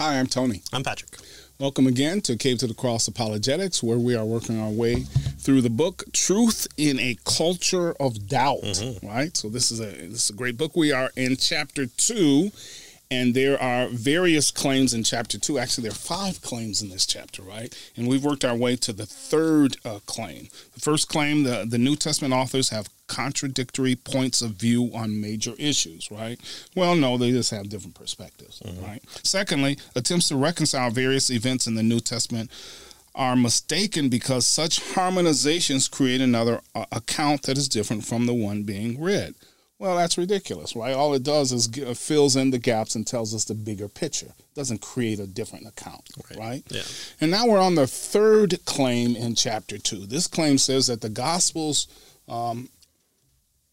Hi, I'm Tony. I'm Patrick. Welcome again to Cave to the Cross Apologetics, where we are working our way through the book Truth in a Culture of Doubt. Mm-hmm. Right? So this is a this is a great book. We are in chapter two, and there are various claims in chapter two. Actually, there are five claims in this chapter, right? And we've worked our way to the third uh, claim. The first claim: the the New Testament authors have contradictory points of view on major issues, right? Well, no, they just have different perspectives, mm-hmm. right? Secondly, attempts to reconcile various events in the New Testament are mistaken because such harmonizations create another uh, account that is different from the one being read. Well, that's ridiculous, right? All it does is g- fills in the gaps and tells us the bigger picture. It doesn't create a different account, right. right? Yeah. And now we're on the third claim in chapter two. This claim says that the Gospels um,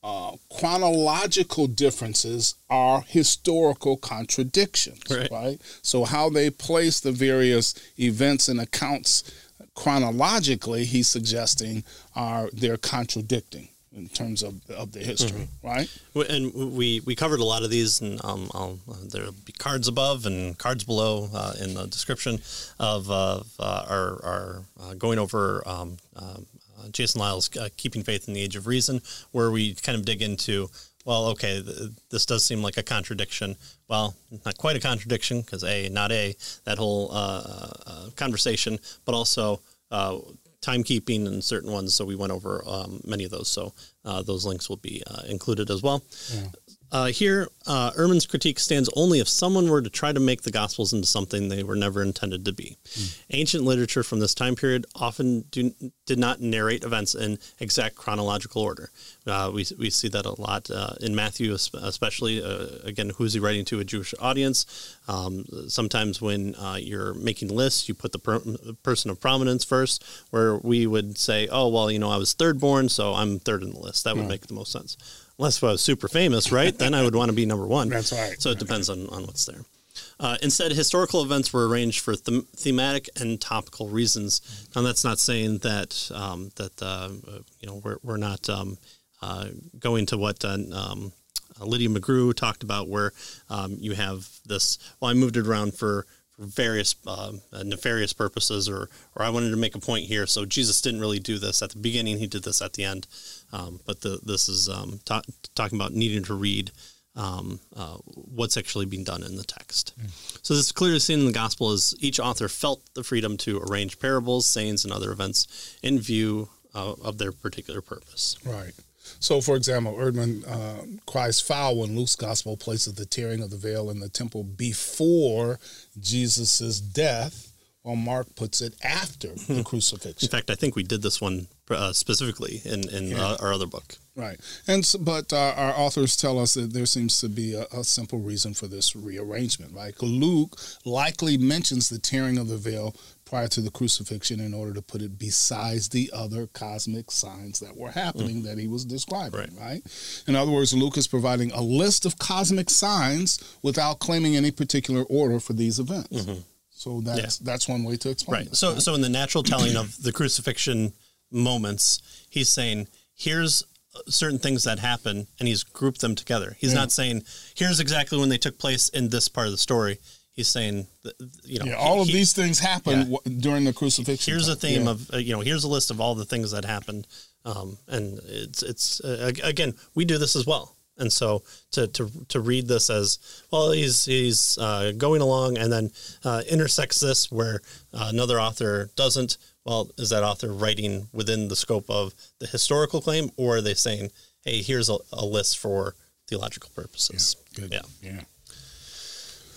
uh, chronological differences are historical contradictions, right. right. So, how they place the various events and accounts chronologically, he's suggesting, are they're contradicting in terms of, of the history, mm-hmm. right? And we, we covered a lot of these, and um, uh, there'll be cards above and cards below uh, in the description of uh, our, our uh, going over um, um uh, Jason Lisle's uh, Keeping Faith in the Age of Reason, where we kind of dig into, well, okay, th- this does seem like a contradiction. Well, not quite a contradiction because A, not A, that whole uh, uh conversation, but also uh, timekeeping and certain ones. So we went over um, many of those. So uh, those links will be included as well. Yeah. Uh, here, uh, Ehrman's critique stands only if someone were to try to make the Gospels into something they were never intended to be. Mm. Ancient literature from this time period often do, did not narrate events in exact chronological order. Uh, we, we see that a lot uh, in Matthew, especially. Uh, again, who's he writing to? A Jewish audience. Um, sometimes when uh, you're making lists, you put the per- person of prominence first, where we would say, oh, well, you know, I was third born, so I'm third in the list. That would mm. make the most sense unless I was super famous, right? then I would want to be number one. That's right. So it depends on, on what's there. Uh, instead, historical events were arranged for them- thematic and topical reasons. Now, that's not saying that um, that uh, you know we're, we're not um, uh, going to what uh, um, Lydia McGrew talked about, where um, you have this. Well, I moved it around for various uh, nefarious purposes, or or I wanted to make a point here. So Jesus didn't really do this at the beginning; he did this at the end. Um, but the, this is um, ta- talking about needing to read um, uh, what's actually being done in the text. Mm. So this is clearly seen in the gospel as each author felt the freedom to arrange parables, sayings, and other events in view uh, of their particular purpose. Right. So, for example, Ehrman uh, cries foul when Luke's gospel places the tearing of the veil in the temple before Jesus' death, while Mark puts it after the hmm. crucifixion. In fact, I think we did this one uh, specifically in, in yeah. uh, our other book. Right. And so, but uh, our authors tell us that there seems to be a, a, simple reason for this rearrangement. Like Luke likely mentions the tearing of the veil prior to the crucifixion in order to put it besides the other cosmic signs that were happening mm. that he was describing, right. right? In other words, Luke is providing a list of cosmic signs without claiming any particular order for these events. Mm-hmm. So that's yeah. that's one way to explain right. This, so right? so in the natural telling of the crucifixion moments, he's saying, here's certain things that happen and he's grouped them together. He's yeah. not saying, here's exactly when they took place in this part of the story he's saying that, you know yeah, all he, of these things happened yeah. during the crucifixion here's time. a theme of uh, you know here's a list of all the things that happened um, and it's it's uh, again we do this as well and so to to to read this as well he's he's uh, going along and then uh, intersects this where uh, another author doesn't well is that author writing within the scope of the historical claim or are they saying hey here's a, a list for theological purposes yeah good. yeah yeah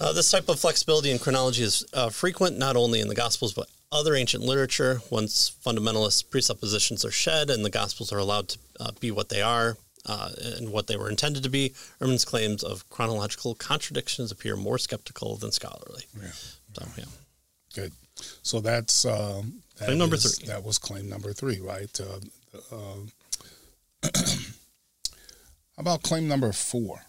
uh, this type of flexibility in chronology is uh, frequent not only in the Gospels but other ancient literature. Once fundamentalist presuppositions are shed and the Gospels are allowed to uh, be what they are uh, and what they were intended to be, Ehrman's claims of chronological contradictions appear more skeptical than scholarly. Yeah. So, yeah. Good. So that's um, that claim number is, three. That was claim number three, right? Uh, uh, how about claim number four?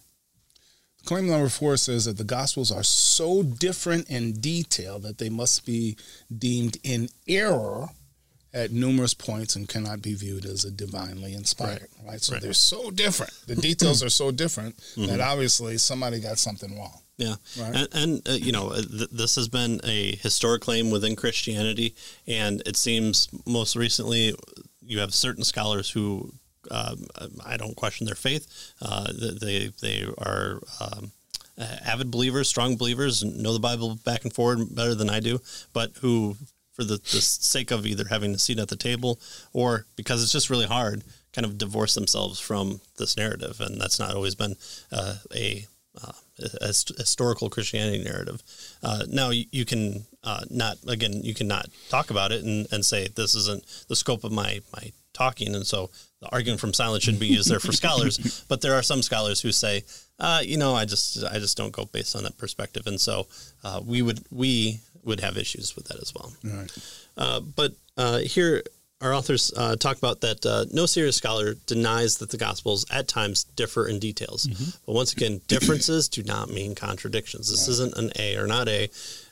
Claim number four says that the Gospels are so different in detail that they must be deemed in error at numerous points and cannot be viewed as a divinely inspired. Right. right? So right. they're so different. The details are so different mm-hmm. that obviously somebody got something wrong. Yeah, Right. and, and uh, you know uh, th- this has been a historic claim within Christianity, and it seems most recently you have certain scholars who um, I don't question their faith. Uh, they they are. Um, uh, avid believers, strong believers, know the Bible back and forward better than I do, but who, for the, the sake of either having a seat at the table or because it's just really hard, kind of divorce themselves from this narrative, and that's not always been uh, a uh, a historical Christianity narrative. Uh, now you, you can uh, not again you cannot talk about it and, and say this isn't the scope of my my talking, and so the argument from silence shouldn't be used there for scholars. But there are some scholars who say, uh, you know, I just I just don't go based on that perspective, and so uh, we would we would have issues with that as well. Right. Uh, but uh, here, our authors uh, talk about that uh, no serious scholar denies that the Gospels at times differ in details. But once again, differences do not mean contradictions. This isn't an A or not A.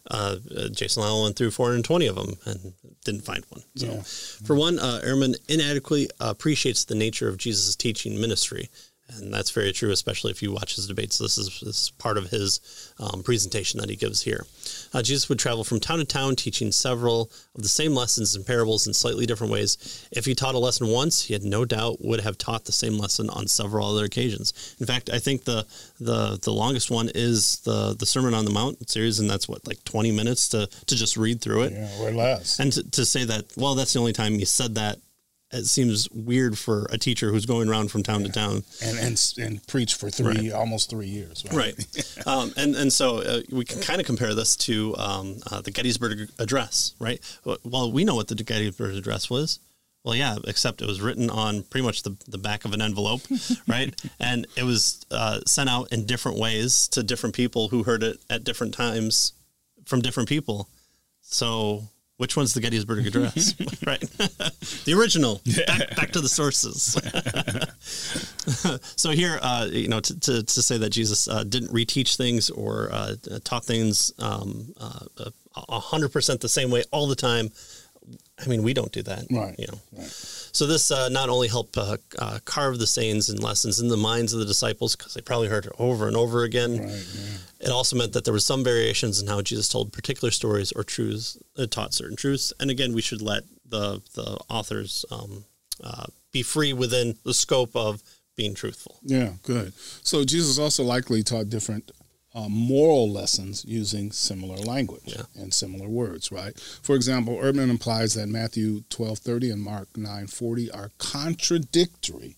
Uh, uh, Jason Lisle went through 420 of them and didn't find one. So, Yeah. for one, uh, Ehrman inadequately appreciates the nature of Jesus' teaching ministry. And that's very true, especially if you watch his debates. This is, this is part of his um, presentation that he gives here. Uh, Jesus would travel from town to town, teaching several of the same lessons and parables in slightly different ways. If he taught a lesson once, he had no doubt would have taught the same lesson on several other occasions. In fact, I think the the, the longest one is the the Sermon on the Mount series, and that's what like twenty minutes to to just read through it. Yeah, or less. And to, to say that, well, that's the only time he said that, it seems weird for a teacher who's going around from town to town. and and and preach for three almost three years. Right. Right. um, and, and so uh, we can kind of compare this to um, uh, the Gettysburg Address, right? Well, we know what the Gettysburg Address was. Well, yeah, except it was written on pretty much the, the back of an envelope, right? And it was uh, sent out in different ways to different people who heard it at different times from different people. So, which one's the Gettysburg Address, right? the original. Back, back to the sources. so here, uh, you know, to, to, to say that Jesus uh, didn't reteach things or uh, taught things um, uh, a hundred percent the same way all the time. I mean, we don't do that, Right. You know, Right. so this uh, not only helped uh, uh, carve the sayings and lessons in the minds of the disciples because they probably heard it over and over again. Right. Yeah. It also meant that there was some variations in how Jesus told particular stories or truths, uh, taught certain truths. And again, we should let the the authors um, uh, be free within the scope of being truthful. Yeah, good. So Jesus also likely taught different uh, moral lessons using similar language Yeah. and similar words, right? For example, Ehrman implies that Matthew 12:30 and Mark 9:40 are contradictory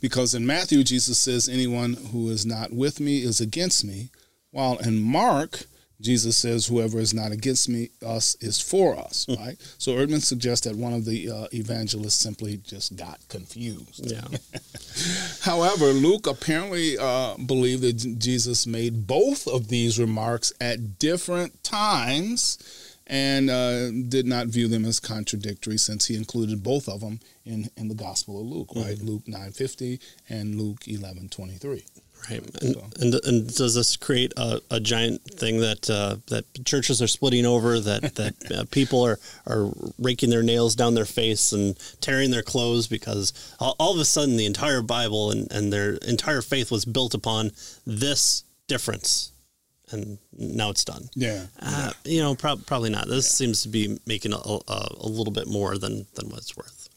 because in Matthew Jesus says anyone who is not with me is against me, while in Mark Jesus says whoever is not against me us is for us, right? So Ehrman suggests that one of the uh, evangelists simply just got confused. Yeah, However, Luke apparently uh, believed that Jesus made both of these remarks at different times and uh, did not view them as contradictory since he included both of them in, in the Gospel of Luke, right? Luke 9.50 and Luke 11.23. right. And, and, and does this create a, a giant thing that uh, that churches are splitting over? That that uh, people are are raking their nails down their face and tearing their clothes because all, all of a sudden the entire Bible and, and their entire faith was built upon this difference, and now it's done. Yeah. Uh, you know, prob- probably not. This seems to be making a, a, a little bit more than, than what it's worth.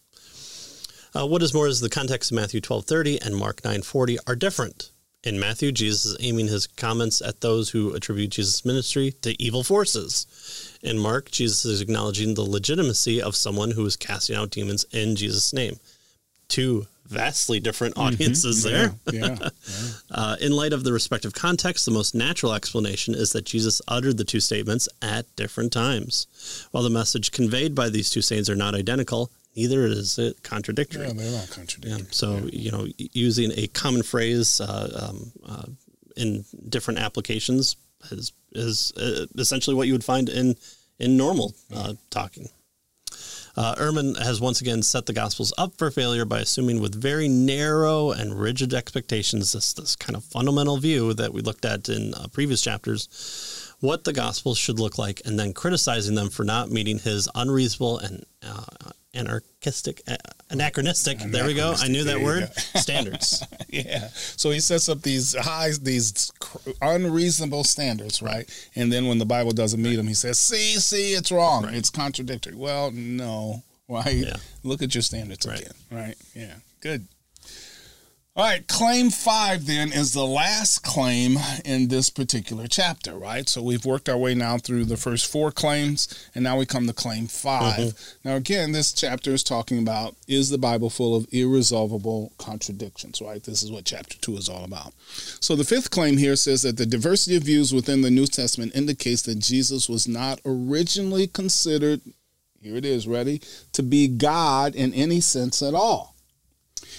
Uh, what is more is the context of Matthew 12:30 and Mark 9:40 are different. In Matthew, Jesus is aiming his comments at those who attribute Jesus' ministry to evil forces. In Mark, Jesus is acknowledging the legitimacy of someone who is casting out demons in Jesus' name. Two vastly different audiences there. Yeah. yeah. Uh, in light of the respective context, the most natural explanation is that Jesus uttered the two statements at different times. While the message conveyed by these two sayings are not identical, neither is it contradictory. Yeah, they're not contradictory. So, you know, using a common phrase uh, um, uh, in different applications is, is uh, essentially what you would find in, in normal uh, talking. Uh, Ehrman has once again set the Gospels up for failure by assuming with very narrow and rigid expectations this, this kind of fundamental view that we looked at in uh, previous chapters what the Gospels should look like and then criticizing them for not meeting his unreasonable and uh, anarchistic, anachronistic. There we go. I knew that word. Standards. yeah. So he sets up these high, these unreasonable standards, right? And then when the Bible doesn't meet them, he says, "See, see, it's wrong. Right. It's contradictory." Well, no, right? Yeah. Look at your standards Right. again, right? Yeah. Good. All right, claim five then is the last claim in this particular chapter, right? So we've worked our way now through the first four claims, and now we come to claim 5 mm-hmm. Now, again, this chapter is talking about is the Bible full of irresolvable contradictions, right? This is what chapter two is all about. So the fifth claim here says that the diversity of views within the New Testament indicates that Jesus was not originally considered, here it is, ready, to be God in any sense at all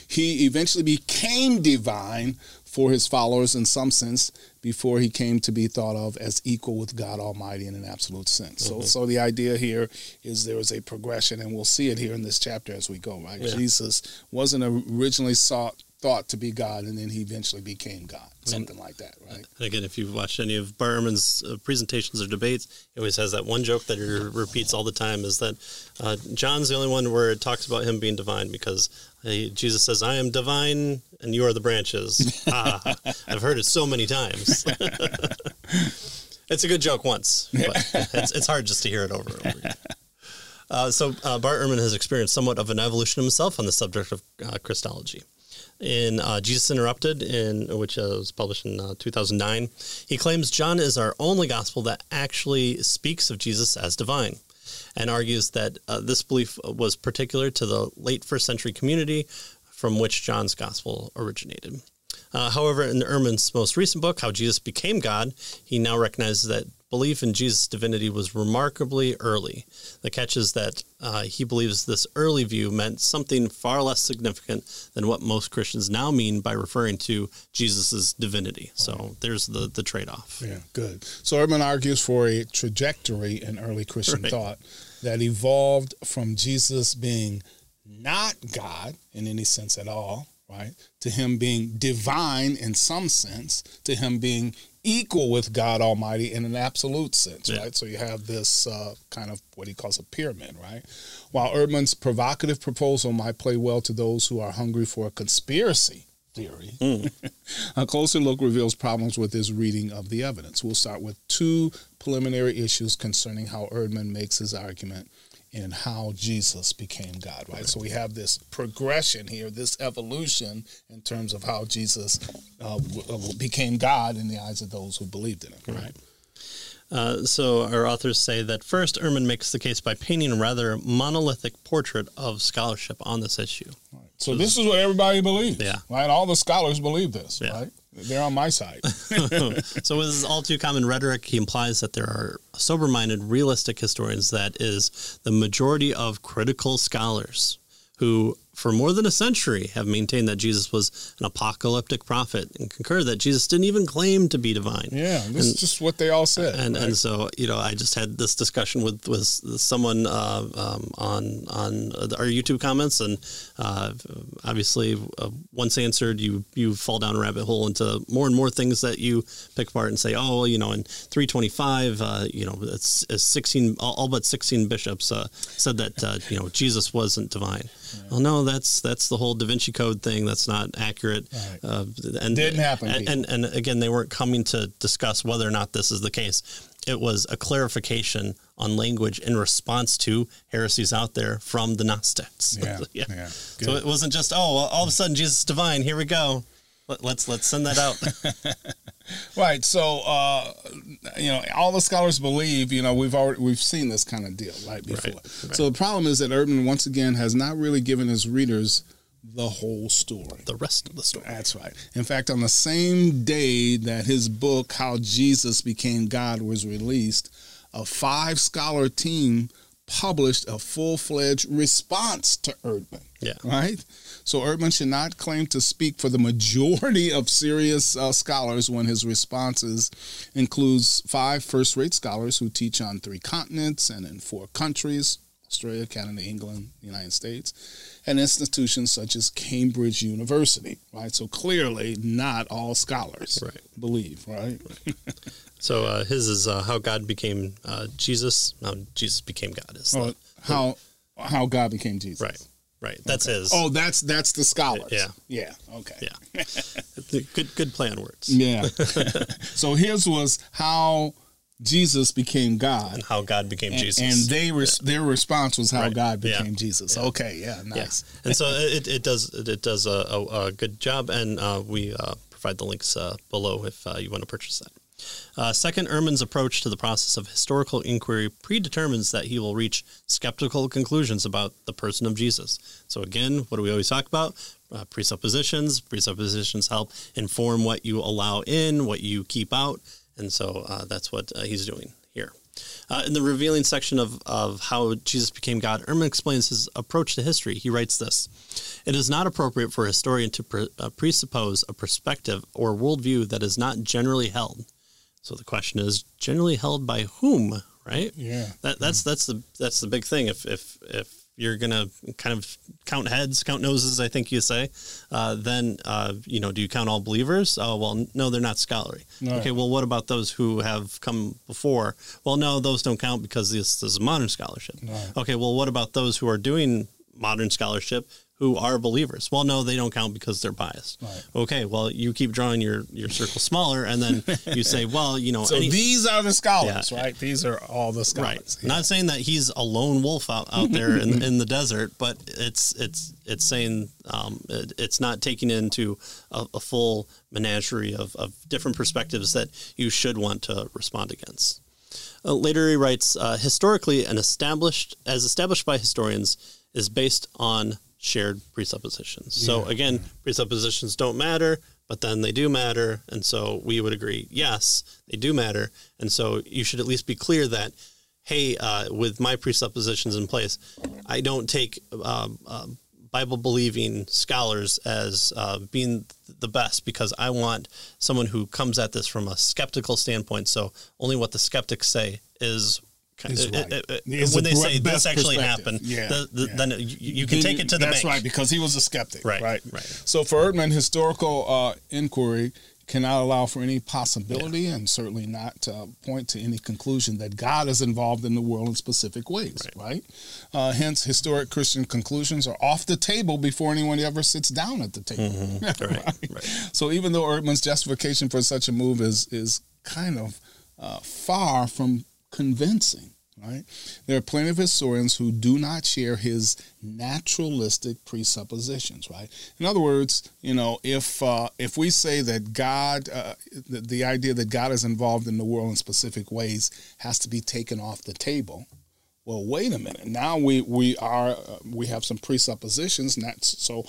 he eventually became divine for his followers in some sense before he came to be thought of as equal with God Almighty in an absolute sense. So mm-hmm. so the idea here is there is a progression and we'll see it here in this chapter as we go, right? Yeah. Jesus wasn't originally sought thought to be God and then he eventually became God. Something like that, right? And again, if you've watched any of Bart Ehrman's uh, presentations or debates, he always has that one joke that he repeats all the time is that uh, John's the only one where it talks about him being divine because uh, Jesus says, I am divine and you are the branches. ah, I've heard it so many times. it's a good joke once, but it's, it's hard just to hear it over and over again. Uh, so uh, Bart Ehrman has experienced somewhat of an evolution himself on the subject of uh, Christology. In uh, Jesus Interrupted, in which uh, was published in uh, 2009, he claims John is our only gospel that actually speaks of Jesus as divine, and argues that uh, this belief was particular to the late first century community from which John's gospel originated. Uh, however, in Ehrman's most recent book, How Jesus Became God, he now recognizes that belief in Jesus' divinity was remarkably early. The catch is that uh, he believes this early view meant something far less significant than what most Christians now mean by referring to Jesus' divinity. So there's the, the trade off. Yeah, good. So Ehrman argues for a trajectory in early Christian Right. thought that evolved from Jesus being not God in any sense at all, right, to him being divine in some sense, to him being equal with God Almighty in an absolute sense, Yeah. right? So you have this uh, kind of what he calls a pyramid, right? While Ehrman's provocative proposal might play well to those who are hungry for a conspiracy theory, a closer look reveals problems with his reading of the evidence. We'll start with two preliminary issues concerning how Ehrman makes his argument in how Jesus became God, right? So we have this progression here, this evolution in terms of how Jesus uh, w- uh, became God in the eyes of those who believed in him, right? Uh, so our authors say that first, Ehrman makes the case by painting a rather monolithic portrait of scholarship on this issue. So this is what everybody believes, Yeah. right? All the scholars believe this, Yeah. right? They're on my side. so with his all too common rhetoric, he implies that there are sober-minded, realistic historians that is the majority of critical scholars who, for more than a century, have maintained that Jesus was an apocalyptic prophet and concur that Jesus didn't even claim to be divine. Yeah, this is just what they all said. And right? and so you know, I just had this discussion with with someone uh, um, on on our YouTube comments, and uh, obviously, uh, once answered, you you fall down a rabbit hole into more and more things that you pick apart and say, oh, well, you know, in 325, uh, you know, it's, it's 16, all, all but 16 bishops uh, said that uh, you know Jesus wasn't divine. Well, no, that's that's the whole Da Vinci Code thing. That's not accurate. Right. Uh, and Didn't happen, And, and and again, they weren't coming to discuss whether or not this is the case. It was a clarification on language in response to heresies out there from the Gnostics. Yeah, yeah, So it wasn't just oh, well, all of a sudden Jesus is divine. Here we go. Let, let's let's send that out. Right. So, uh, you know, all the scholars believe. You know, we've already we've seen this kind of deal right before. right. So the problem is that Ehrman once again has not really given his readers the whole story. the rest of the story. That's right. In fact, on the same day that his book "How Jesus Became God" was released, a five scholar team published a full fledged response to Ehrman. Yeah. Right? So Ehrman should not claim to speak for the majority of serious uh, scholars when his responses includes five first rate scholars who teach on three continents and in four countries Australia, Canada, England, the United States, and institutions such as Cambridge University. Right? So clearly, not all scholars Right. believe, right? So uh, his is uh, how God became uh, Jesus. How Jesus became God is. The- how How God became Jesus. Right. Right. That's his. Oh, that's that's the scholars. Yeah. Yeah. Okay. Yeah. good good play on words. Yeah. so his was how Jesus became God. And how God became And, Jesus. and they res- their response was how Right. God Yeah. became Jesus. Okay, yeah, Yeah. nice. And so it, it does it does a, a, a good job, and uh, we uh, provide the links uh, below if uh, you want to purchase that. Uh, second, Ehrman's approach to the process of historical inquiry predetermines that he will reach skeptical conclusions about the person of Jesus. So, again, what do we always talk about? Uh, presuppositions. Presuppositions help inform what you allow in, what you keep out. And so uh, that's what uh, he's doing here. Uh, in the revealing section of, of how Jesus became God, Ehrman explains his approach to history. He writes this It is not appropriate for a historian to pre- uh, presuppose a perspective or worldview that is not generally held. So the question is generally held by whom, right? Yeah. That, that's that's the that's the big thing. If if if you're gonna kind of count heads, count noses, I think you say, uh, then uh, you know, do you count all believers? Oh well, no, they're not scholarly. Right. Okay, well, what about those who have come before? Well, no, those don't count because this, this is modern scholarship. Right. Okay, well, what about those who are doing modern scholarship who are believers? Well, no, they don't count because they're biased. Right. Okay, well, you keep drawing your your circle smaller, and then you say, well, you know, So any- these are the scholars, Yeah. right? These are all the scholars. Right. scholars. Not saying that he's a lone wolf out, out there in, in the desert, but it's it's it's saying um, it, it's not taking into a, a full menagerie of, of different perspectives that you should want to respond against. Uh, later, he writes, uh, historically, an established as established by historians is based on shared presuppositions. So again, presuppositions don't matter, but then they do matter, and so we would agree, yes, they do matter, and so you should at least be clear that, hey, uh, with my presuppositions in place, I don't take um, um, Bible believing scholars as uh, being the best because I want someone who comes at this from a skeptical standpoint. So only what the skeptics say is. Is it- right. it- it- Is when the they say this actually happened, Yeah, the- the- yeah. then you, you can Then take it to the That's bank. right, because he was a skeptic. Right, Right. right. So for Ehrman, historical uh, inquiry cannot allow for any possibility and certainly not uh, point to any conclusion that God is involved in the world in specific ways, right? Uh, hence, historic Christian conclusions are off the table before anyone ever sits down at the table. Mm-hmm. Right, right. So even though Ehrman's justification for such a move is is kind of uh, far from convincing, right? There are plenty of historians who do not share his naturalistic presuppositions, right? In other words, you know, if uh, if we say that God, uh, the, the idea that God is involved in the world in specific ways has to be taken off the table. Well, wait a minute. Now we we are uh, we have some presuppositions. Not so.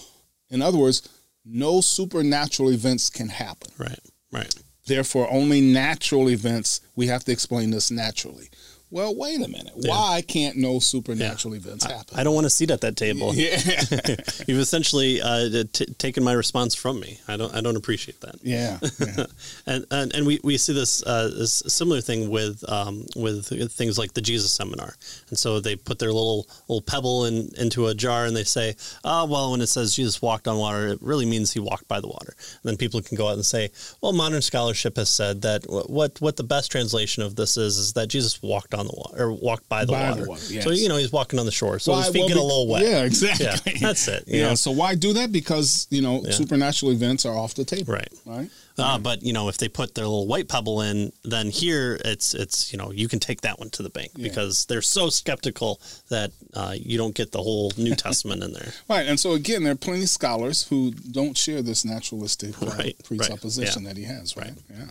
In other words, no supernatural events can happen. Right, right. Therefore, only natural events. We have to explain this naturally. Well, wait a minute. Why can't no supernatural events happen? I don't want to seat at that table. yeah, You've essentially uh, t- taken my response from me. I don't. I don't appreciate that. yeah, yeah. And and, and we, we see this uh, this similar thing with um, with things like the Jesus Seminar. And so they put their little little pebble in into a jar and they say, oh well, when it says Jesus walked on water, it really means he walked by the water. And then people can go out and say, well, modern scholarship has said that wh- what what the best translation of this is is that Jesus walked on the water or walked by the By the water. water, So you know he's walking on the shore, so Why- his feet well, get a little wet. Yeah, exactly. Yeah, that's it, you Yeah. know? So why do that? Because you know Yeah. supernatural events are off the table. Right. Right. Uh, but you know, if they put their little white pebble in, then here it's it's you know you can take that one to the bank because they're so skeptical that uh, you don't get the whole New Testament in there. Right, and so again, there are plenty of scholars who don't share this naturalistic uh, Right, right, presupposition yeah. that he has. Right. Right. Yeah.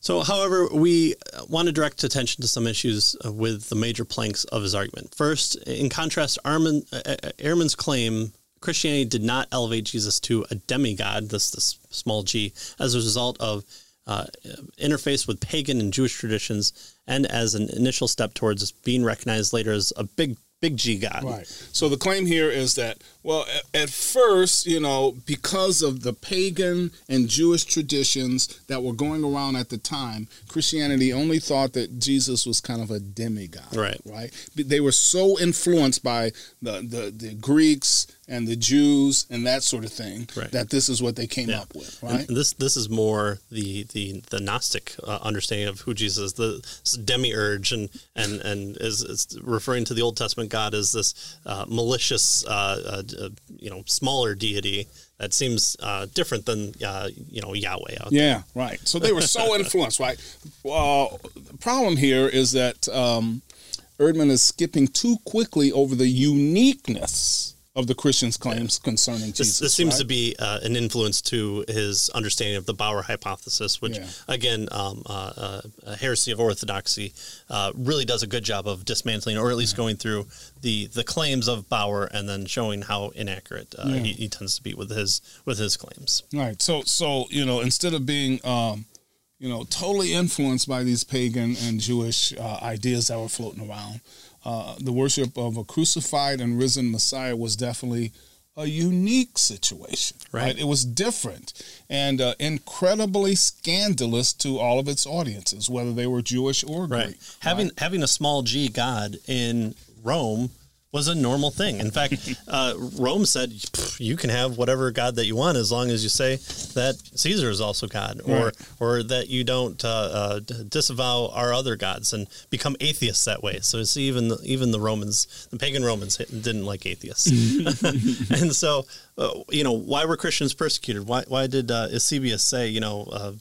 So, however, we uh, want to direct attention to some issues uh, with the major planks of his argument. First, in contrast, Armin, uh, uh, Ehrman's claim Christianity did not elevate Jesus to a demigod, this this small g, as a result of uh, interface with pagan and Jewish traditions, and as an initial step towards being recognized later as a big big G God. Right. So the claim here is that, well, at, at first, you know, because of the pagan and Jewish traditions that were going around at the time, Christianity only thought that Jesus was kind of a demigod. Right. Right. They were so influenced by the the, the Greeks and the Jews and that sort of thing. Right. That this is what they came Yeah. up with, right? And this this is more the the the Gnostic uh, understanding of who Jesus is, the demiurge, and and and is, is referring to the Old Testament God as this uh, malicious, uh, uh, uh, you know, smaller deity that seems uh, different than uh, you know Yahweh. Yeah, right. So they were so influenced, right? Well, the problem here is that um, Ehrman is skipping too quickly over the uniqueness of the Christians' claims concerning This, Jesus. this seems right? to be uh, an influence to his understanding of the Bauer hypothesis, which, Yeah. again, um, uh, uh, a heresy of orthodoxy uh, really does a good job of dismantling, or at least going through the, the claims of Bauer and then showing how inaccurate uh, Yeah. he, he tends to be with his with his claims. Right. So so you know, instead of being um, you know totally influenced by these pagan and Jewish uh, ideas that were floating around, uh, the worship of a crucified and risen Messiah was definitely a unique situation. Right. It was different and uh, incredibly scandalous to all of its audiences, whether they were Jewish or Right. Greek. Having having a small g god in Rome was a normal thing. In fact, uh, Rome said you can have whatever god that you want as long as you say that Caesar is also God, or Right. or that you don't uh, uh, disavow our other gods and become atheists that way. So see, even the, even the Romans, the pagan Romans, didn't like atheists, and so uh, you know why were Christians persecuted? Why why did uh, Eusebius say you know? Uh,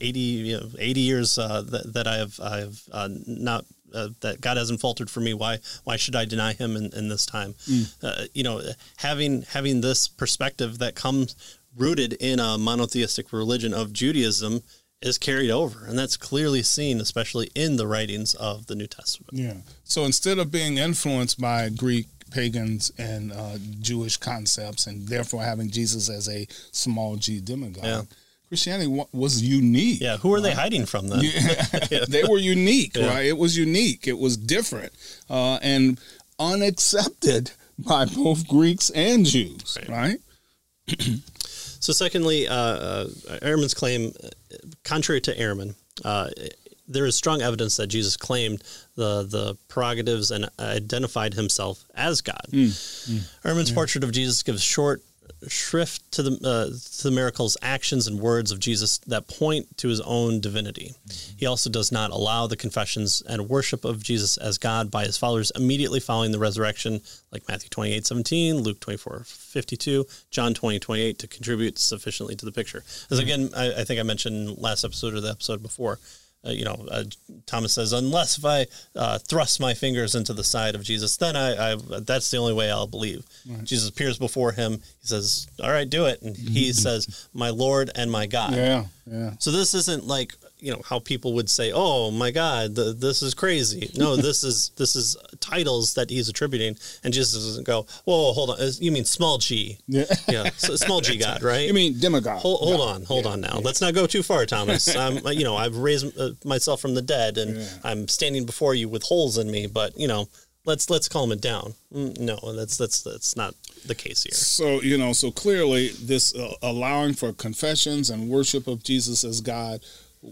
80, you know, 80 years uh, that, that I have, I have uh, not uh, that God hasn't faltered for me. Why why should I deny Him in, in this time? Uh, you know, having having this perspective that comes rooted in a monotheistic religion of Judaism is carried over, and that's clearly seen, especially in the writings of the New Testament. Yeah. So instead of being influenced by Greek pagans and uh, Jewish concepts, and therefore having Jesus as a small g demigod, Yeah. Christianity was unique. Yeah, who are they hiding from then? Yeah. they were unique, Yeah. right? It was unique. It was different uh, and unaccepted by both Greeks and Jews, Right. right? So, secondly, uh, Ehrman's claim, uh, contrary to Ehrman, uh, there is strong evidence that Jesus claimed the the prerogatives and identified himself as God. Ehrman's portrait of Jesus gives short shrift to the uh, to the miracles, actions, and words of Jesus that point to his own divinity. He also does not allow the confessions and worship of Jesus as God by his followers immediately following the resurrection, like Matthew 28, 17, Luke 24, 52, John 20, 28, to contribute sufficiently to the picture. As again, I, I think I mentioned last episode or the episode before, uh, you know, uh, Thomas says, unless if I uh, thrust my fingers into the side of Jesus, then I, I that's the only way I'll believe. Jesus appears before him. He says, "All right, do it," and he says, "My Lord and my God." Yeah, yeah. So this isn't like you know how people would say, "Oh my God, th- this is crazy." No, this is this is titles that he's attributing, and Jesus doesn't go, "Whoa, hold on, you mean small g?" Yeah. yeah, so small g God, right? You mean demigod? Hold, hold God. on, hold Yeah, on now. yeah. Let's not go too far, Thomas. I'm, you know, I've raised uh, myself from the dead, and Yeah. I'm standing before you with holes in me. But you know, let's let's calm it down. Mm, No, that's that's that's not the case here. So you know, so clearly, this uh, allowing for confessions and worship of Jesus as God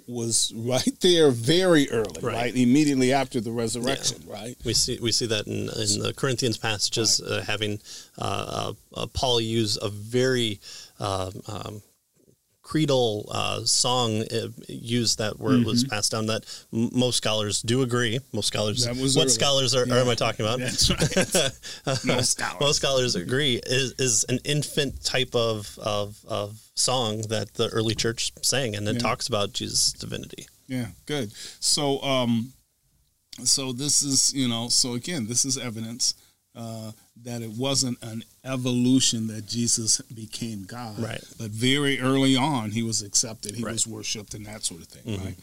was right there very early, right? Right. Immediately after the resurrection, right? We see we see that in, in the Corinthians passages, uh, having uh, uh, uh, Paul use a very uh, um, creedal uh, song uh, used that where it was passed down. That m- most scholars do agree. Most scholars. Mm-hmm. What early. scholars are, Yeah. am I talking about? That's right. Most scholars. Most scholars agree is is an infant type of of, of song that the early church sang, and it Yeah. talks about Jesus' divinity. Yeah, good. So, um, so this is you know, so again, this is evidence uh, that it wasn't an evolution that Jesus became God, Right. But very early on, he was accepted, he Right. was worshipped, and that sort of thing, Mm-hmm. right?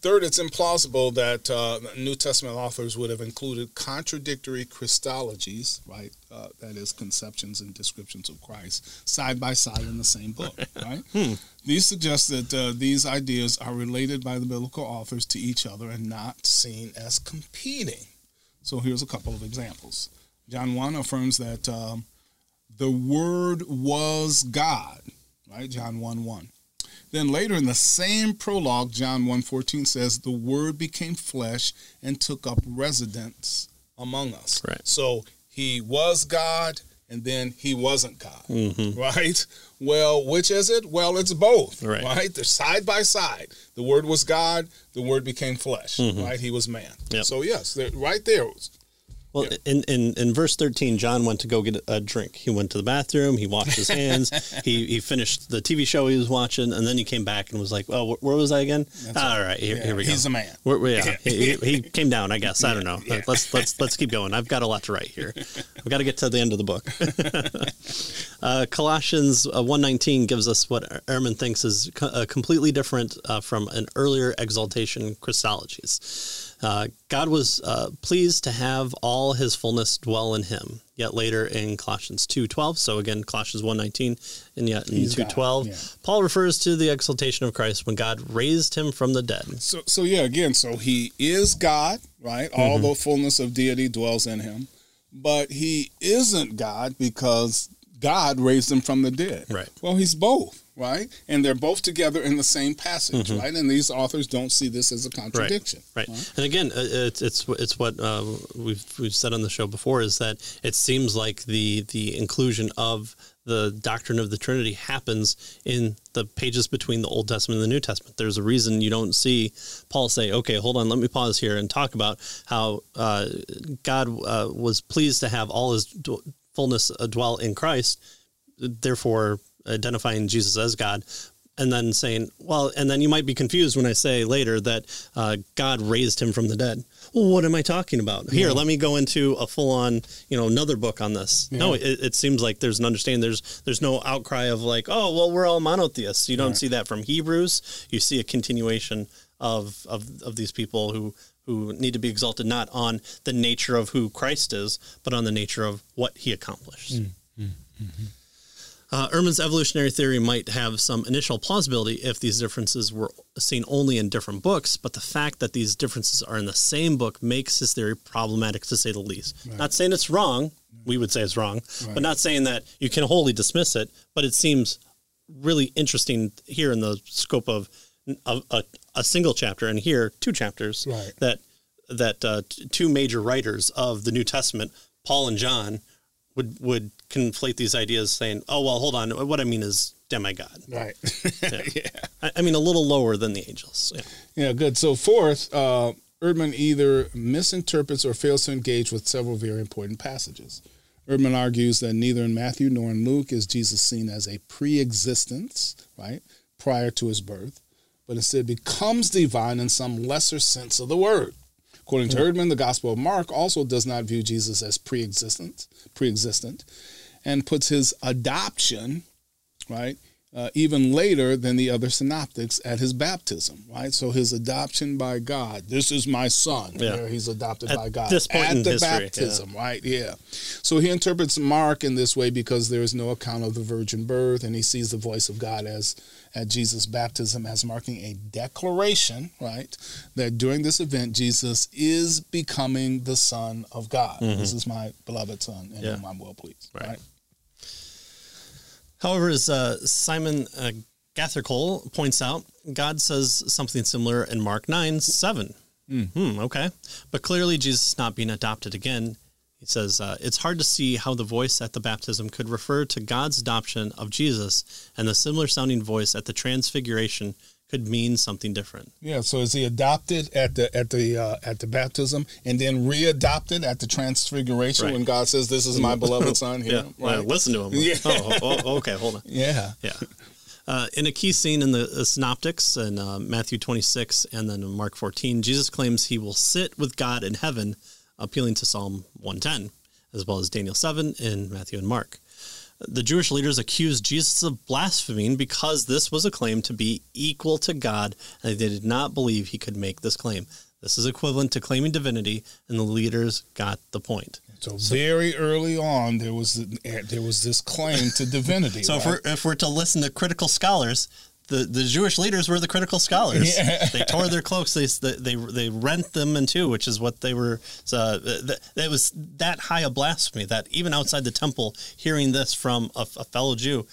Third, it's implausible that uh, New Testament authors would have included contradictory Christologies, right? Uh, that is, conceptions and descriptions of Christ, side by side in the same book, right? These suggest that uh, these ideas are related by the biblical authors to each other and not seen as competing. So here's a couple of examples. John 1 affirms that um, the Word was God, right? John 1 1. Then later in the same prologue, John 1 14 says, The Word became flesh and took up residence among us. Right. So he was God, and then he wasn't God. Right? Well, which is it? Well, it's both. Right. Right? They're side by side. The word was God, the word became flesh. Right? He was man. Yep. So yes, right there. Well, in, in, in verse 13, John went to go get a drink. He went to the bathroom. He washed his hands. he, he finished the TV show he was watching, and then he came back and was like, "Well, wh- where was I again? All right, here, here we go. He's a man. Where- yeah, he, he- came down. I guess I don't know. Let's let's let's keep going. I've got a lot to write here. I've got to get to the end of the book. uh, Colossians uh, one nineteen gives us what Ehrman thinks is co- uh, completely different uh, from an earlier exaltation Christologies. Uh, God was uh, pleased to have all His fullness dwell in Him. Yet later in Colossians two twelve. So again, Colossians one nineteen, and yet in He's two twelve, yeah. Paul refers to the exaltation of Christ when God raised Him from the dead. So, so yeah, again, so he is God, right? All the fullness of deity dwells in him, but he isn't God because God raised him from the dead. Right. Well, he's both, right? And they're both together in the same passage, right? And these authors don't see this as a contradiction. Right. And again, uh, it's it's it's what uh, we've we've said on the show before is that it seems like the the inclusion of the doctrine of the Trinity happens in the pages between the Old Testament and the New Testament. There's a reason you don't see Paul say, "Okay, hold on, let me pause here and talk about how uh, God uh, was pleased to have all His d- fullness uh, dwell in Christ." Therefore, identifying Jesus as God, and then saying, well, and then you might be confused when I say later that uh, God raised him from the dead. Well, what am I talking about? Here, let me go into a full on, you know, another book on this. No, it, it seems like there's an understanding. There's there's no outcry of like, oh, well, we're all monotheists. You don't see that from Hebrews. You see a continuation of of of these people who who need to be exalted not on the nature of who Christ is, but on the nature of what he accomplished. Mm, mm, mm-hmm. Uh, Ehrman's evolutionary theory might have some initial plausibility if these differences were seen only in different books, but the fact that these differences are in the same book makes his theory problematic to say the least. Not saying it's wrong, we would say it's wrong, but not saying that you can wholly dismiss it, but it seems really interesting here in the scope of a, a, a single chapter and here two chapters Right. that that uh, t- two major writers of the New Testament, Paul and John, would would conflate these ideas, saying, "Oh well, hold on. What I mean is demigod. Right. yeah. I, I mean a little lower than the angels." Yeah. Yeah, good. So fourth, uh, Ehrman either misinterprets or fails to engage with several very important passages. Ehrman argues that neither in Matthew nor in Luke is Jesus seen as a pre-existence, right, prior to his birth, but instead becomes divine in some lesser sense of the word. According to Ehrman, the Gospel of Mark also does not view Jesus as pre-existent, pre-existent, and puts his adoption right? Uh, even later than the other synoptics at his baptism, right? So his adoption by God. This is my son. Yeah. He's adopted At by God. this point at in the history, yeah. baptism, right? Yeah. So he interprets Mark in this way because there is no account of the virgin birth, and he sees the voice of God as at Jesus' baptism as marking a declaration, right? That during this event, Jesus is becoming the Son of God. This is my beloved Son, and Mm-hmm. Yeah. whom I'm well pleased. Right. right? However, as uh, Simon uh, Gathercole points out, God says something similar in Mark 9 7. Hmm, okay. But clearly, Jesus is not being adopted again. He says, uh, It's hard to see how the voice at the baptism could refer to God's adoption of Jesus, and the similar sounding voice at the transfiguration could mean something different. Yeah, so is he adopted at the at the uh, at the baptism and then readopted at the transfiguration Right. when God says, "This is my beloved son"? Here, Yeah, uh, listen to him. Yeah. Oh, oh, oh, okay, hold on. yeah, Yeah. Uh, in a key scene in the uh, Synoptics in uh, Matthew 26 and then Mark 14, Jesus claims he will sit with God in heaven, appealing to Psalm 110, as well as Daniel 7 in Matthew and Mark. The Jewish leaders accused Jesus of blaspheming because this was a claim to be equal to God, and they did not believe he could make this claim. This is equivalent to claiming divinity, and the leaders got the point. So, very early on, there was there was this claim to divinity. So if we're if we're to listen to critical scholars, the, the Jewish leaders were the critical scholars. Yeah. They tore their cloaks. They they they rent them in two, which is what they were. Uh, th- it was that high a blasphemy that even outside the temple, hearing this from a, a fellow Jew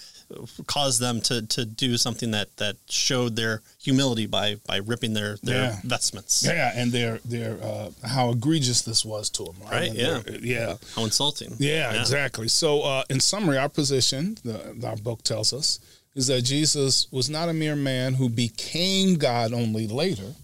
caused them to to do something that that showed their humility by by ripping their their Yeah. vestments. Yeah, and their their uh, how egregious this was to them. Right? Right, yeah. yeah. How insulting! Yeah, exactly. So, uh, in summary, our position, the, our book tells us, is that Jesus was not a mere man who became God only later.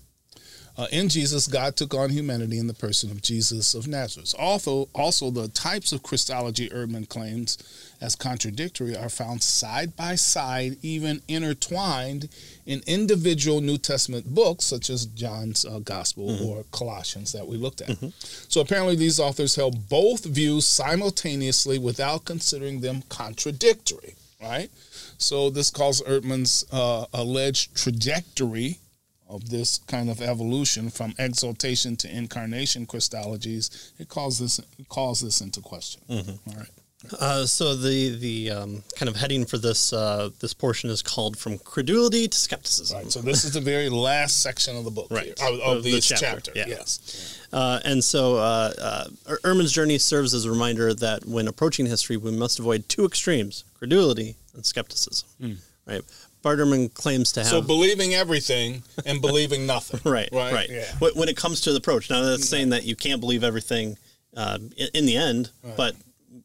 Uh, in Jesus, God took on humanity in the person of Jesus of Nazareth. Also, also the types of Christology Ehrman claims as contradictory are found side by side, even intertwined in individual New Testament books, such as John's uh, Gospel or Colossians that we looked at. So apparently, these authors held both views simultaneously without considering them contradictory, right? So this calls Ehrman's uh, alleged trajectory of this kind of evolution from exaltation to incarnation Christologies. It calls this it calls this into question. All right. Uh, so the the um, kind of heading for this uh, this portion is called from credulity to skepticism. Right. So this is the very last section of the book, Right. here, of, of Of the chapter, chapter. yeah. Yes. Uh, and so uh, uh, Er- Ehrman's journey serves as a reminder that when approaching history, we must avoid two extremes: credulity and skepticism. Right. Bart Ehrman claims to have. So believing everything and believing nothing. Right, right, Right. Yeah. When when it comes to the approach, now that's saying that you can't believe everything uh, in, in the end, but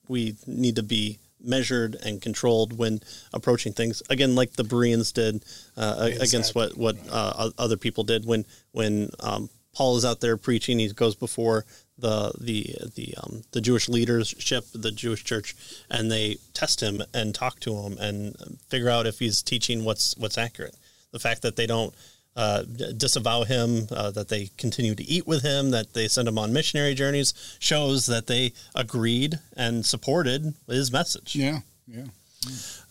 we need to be measured and controlled when approaching things. Again, like the Bereans did uh, against what what uh, other people did when when um, Paul is out there preaching. He goes before the the the um, the Jewish leadership, the Jewish church, and they test him and talk to him and figure out if he's teaching what's what's accurate. The fact that they don't uh, disavow him, uh, that they continue to eat with him, that they send him on missionary journeys, shows that they agreed and supported his message. Yeah. Yeah.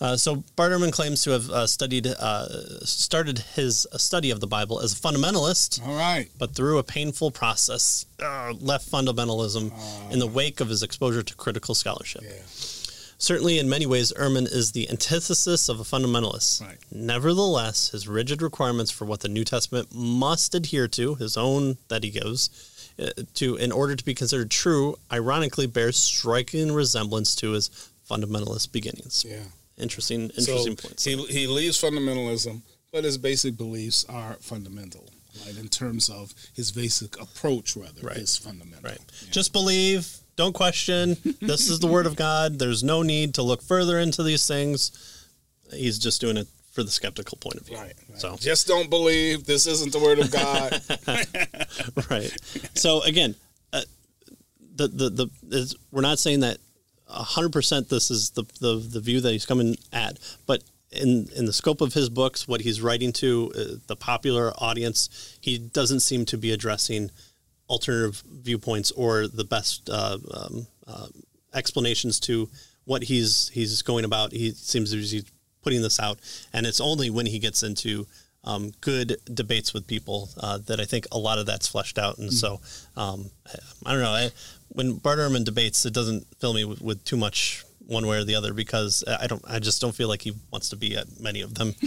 Uh, so Bart Ehrman claims to have uh, studied, uh, started his study of the Bible as a fundamentalist, All right. but through a painful process, uh, left fundamentalism in the wake of his exposure to critical scholarship. Yeah. Certainly, in many ways, Ehrman is the antithesis of a fundamentalist. Right. Nevertheless, his rigid requirements for what the New Testament must adhere to, his own that he gives, uh, to in order to be considered true, ironically bears striking resemblance to his fundamentalist beginnings. Yeah. Interesting, interesting so points. He, he leaves fundamentalism, but his basic beliefs are fundamental, right? In terms of his basic approach, rather, Right. is fundamental. Right. Just believe, don't question. this is the word of God. There's no need to look further into these things. He's just doing it for the skeptical point of view. Right, right. So just don't believe this isn't the word of God. right. So again, uh, the the the is, we're not saying that hundred percent this is the, the the view that he's coming at, but in in the scope of his books, what he's writing to uh, the popular audience, he doesn't seem to be addressing alternative viewpoints or the best uh, um, uh, explanations to what he's he's going about. He seems to be putting this out, and it's only when he gets into um, good debates with people uh, that I think a lot of that's fleshed out. And so um, I, I don't know. I, when Bart Ehrman debates, it doesn't fill me with, with too much one way or the other because I don't. I just don't feel like he wants to be at many of them.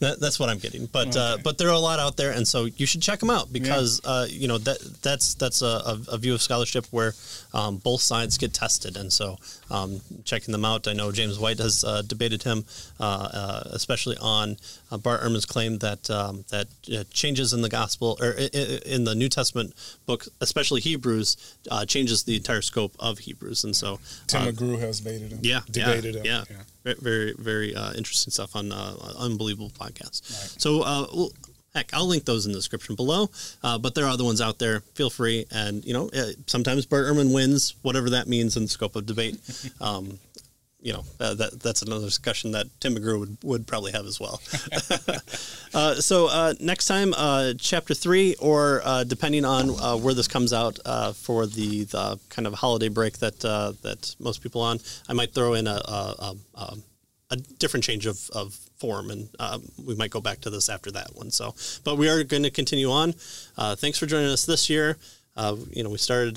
that, that's what I'm getting. But uh, but there are a lot out there, and so you should check them out because uh, you know that that's that's a, a, view of scholarship where um, both sides get tested, and so um, checking them out. I know James White has uh, debated him, uh, uh, especially on uh, Bart Ehrman's claim that um, that uh, changes in the gospel or in the New Testament book, especially Hebrews, uh, changes the entire scope of Hebrews, and so Tim uh, McGrew has debated him. yeah, debated yeah, him. Yeah, Ve- very, very uh, interesting stuff on uh, unbelievable podcast. So, uh, well, heck, I'll link those in the description below. Uh, but there are other ones out there. Feel free, and you know, uh, sometimes Bart Ehrman wins, whatever that means in the scope of debate. Um, you know, uh, that that's another discussion that Tim McGrew would, would probably have as well. uh, so uh, next time, uh, chapter three, or uh, depending on uh, where this comes out uh, for the, the kind of holiday break that uh, that most people on, I might throw in a a, a, a, different change of, of form, and we might go back to this after that one. So, but we are going to continue on. Uh, thanks for joining us this year. Uh, you know, we started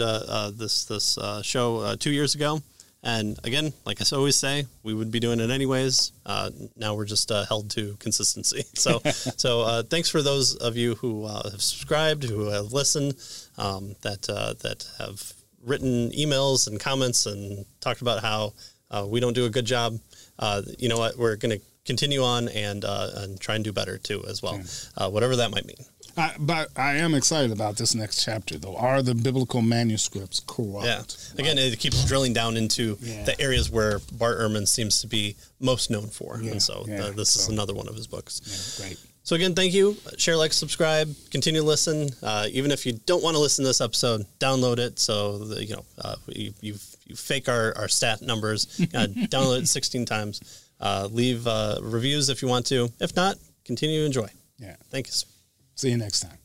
this this uh, show uh, two years ago. And again, like I always say, we would be doing it anyways. Uh, now we're just uh, held to consistency. So, so uh, thanks for those of you who uh, have subscribed, who have listened, um, that uh, that have written emails and comments and talked about how uh, we don't do a good job. uh, you know what, we're going to continue on and uh, and try and do better too as well, uh, whatever that might mean. I, but I am excited about this next chapter, though. Are the biblical manuscripts corrupt? Yeah. Again, it keeps drilling down into Yeah. the areas where Bart Ehrman seems to be most known for, Yeah, and so yeah, uh, this is another one of his books. Yeah, great. So again, thank you. Share, like, subscribe, continue to listen. Uh, even if you don't want to listen to this episode, download it. So the, you know uh, you, you you fake our, our stat numbers. Uh, download it 16 times. Uh, leave uh, reviews if you want to. If not, continue to enjoy. Yeah. Thanks. See you next time.